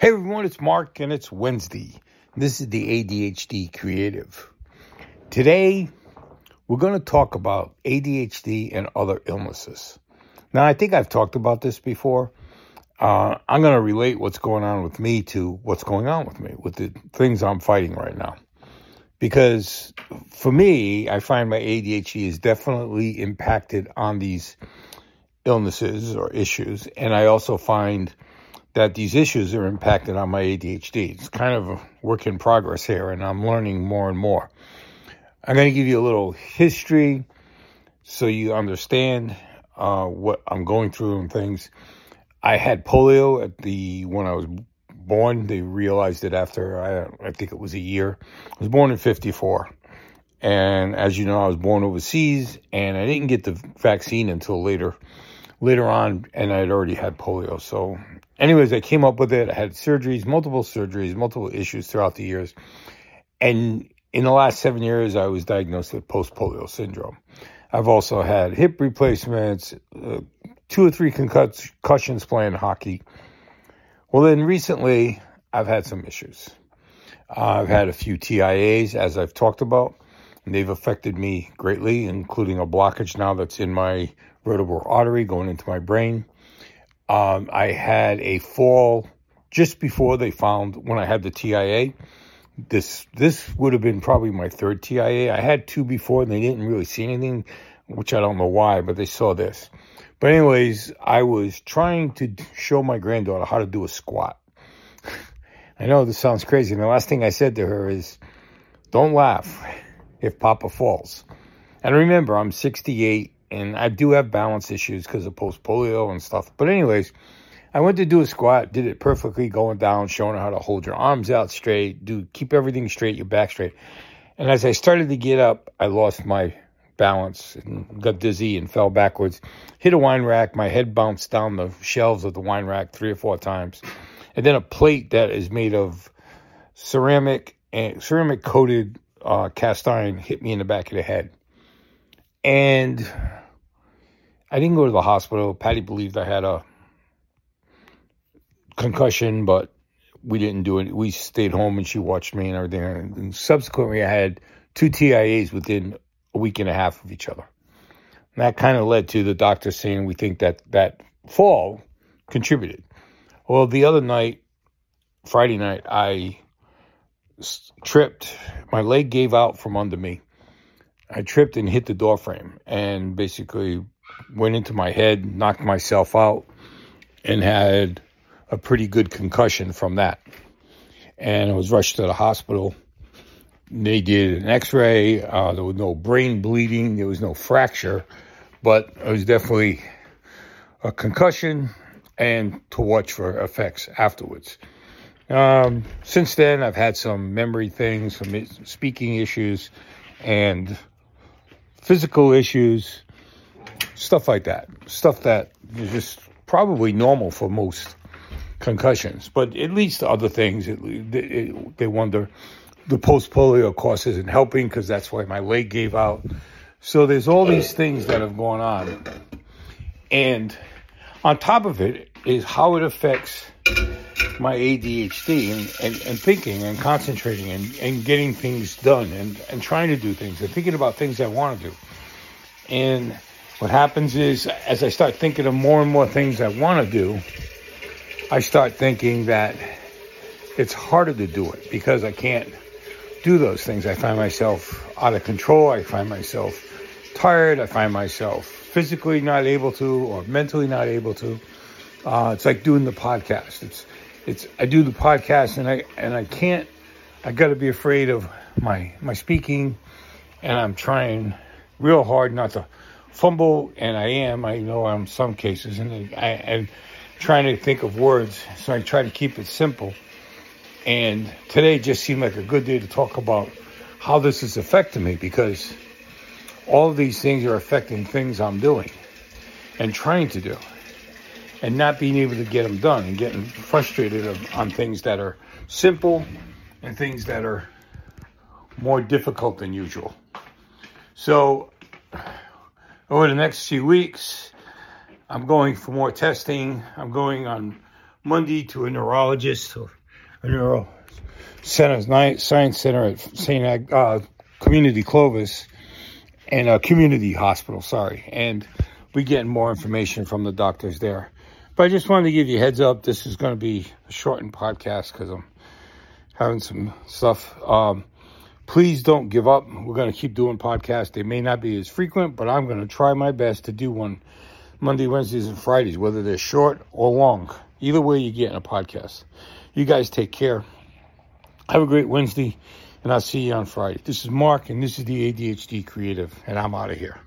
Hey everyone, it's Mark and it's Wednesday. This is the ADHD Creative. Today, we're going to talk about ADHD and other illnesses. Now, I think I've talked about this before. Uh, I'm going to relate what's going on with me to what's going on with me, with the things I'm fighting right now. Because for me, I find my ADHD is definitely impacted on these illnesses or issues. And I also find that these issues are impacted on my ADHD. It's kind of a work in progress here, and I'm learning more and more. I'm going to give you a little history so you understand uh, what I'm going through and things. I had polio at the when I was born. They realized it after I, I think it was a year. I was born in '54, and as you know, I was born overseas, and I didn't get the vaccine until later later on, and I had already had polio. So, anyways, I came up with it. I had surgeries, multiple surgeries, multiple issues throughout the years. And in the last seven years, I was diagnosed with post polio syndrome. I've also had hip replacements, uh, two or three concussions playing hockey. Well, then recently, I've had some issues. Uh, I've had a few TIAs, as I've talked about, and they've affected me greatly, including a blockage now that's in my vertebral artery going into my brain. Um, I had a fall just before they found when I had the TIA. This this would have been probably my third TIA. I had two before and they didn't really see anything, which I don't know why, but they saw this. But anyways, I was trying to show my granddaughter how to do a squat. I know this sounds crazy. And the last thing I said to her is, "Don't laugh if Papa falls." And remember, I'm 68 and I do have balance issues because of post polio and stuff. But anyways, I went to do a squat, did it perfectly, going down, showing how to hold your arms out straight, do keep everything straight, your back straight. And as I started to get up, I lost my balance and got dizzy and fell backwards. Hit a wine rack, my head bounced down the shelves of the wine rack three or four times. And then a plate that is made of ceramic and ceramic coated uh, cast iron hit me in the back of the head. And I didn't go to the hospital. Patty believed I had a concussion, but we didn't do it. We stayed home and she watched me and everything. And subsequently, I had two TIAs within a week and a half of each other. And that kind of led to the doctor saying we think that that fall contributed. Well, the other night, Friday night, I tripped. My leg gave out from under me. I tripped and hit the door frame and basically went into my head, knocked myself out, and had a pretty good concussion from that. And I was rushed to the hospital. They did an x ray. Uh, there was no brain bleeding, there was no fracture, but it was definitely a concussion and to watch for effects afterwards. Um, since then, I've had some memory things, some speaking issues, and physical issues stuff like that. Stuff that is just probably normal for most concussions, but it leads to other things. It, it, they wonder the post polio course isn't helping because that's why my leg gave out. So there's all these things that have gone on, and on top of it is how it affects my ADHD and, and, and thinking and concentrating and, and getting things done and, and trying to do things and thinking about things I want to do. And what happens is, as I start thinking of more and more things I want to do, I start thinking that it's harder to do it because I can't do those things. I find myself out of control. I find myself tired. I find myself physically not able to or mentally not able to. Uh, it's like doing the podcast. It's, it's, I do the podcast and I, and I can't, I got to be afraid of my, my speaking and I'm trying real hard not to fumble, and I am. I know I'm some cases, and I, am trying to think of words, so I try to keep it simple. And today just seemed like a good day to talk about how this is affecting me because all these things are affecting things I'm doing and trying to do, and not being able to get them done, and getting frustrated on things that are simple and things that are more difficult than usual. So over the next few weeks, I'm going for more testing. I'm going on Monday to a neurologist or a neuro center, science center at St. Ag, uh, Community Clovis and a community hospital, sorry. And we get more information from the doctors there. But I just wanted to give you a heads up. This is going to be a shortened podcast because I'm having some stuff. Um, please don't give up. We're going to keep doing podcasts. They may not be as frequent, but I'm going to try my best to do one Monday, Wednesdays, and Fridays, whether they're short or long. Either way, you're getting a podcast. You guys take care. Have a great Wednesday, and I'll see you on Friday. This is Mark, and this is the ADHD Creative, and I'm out of here.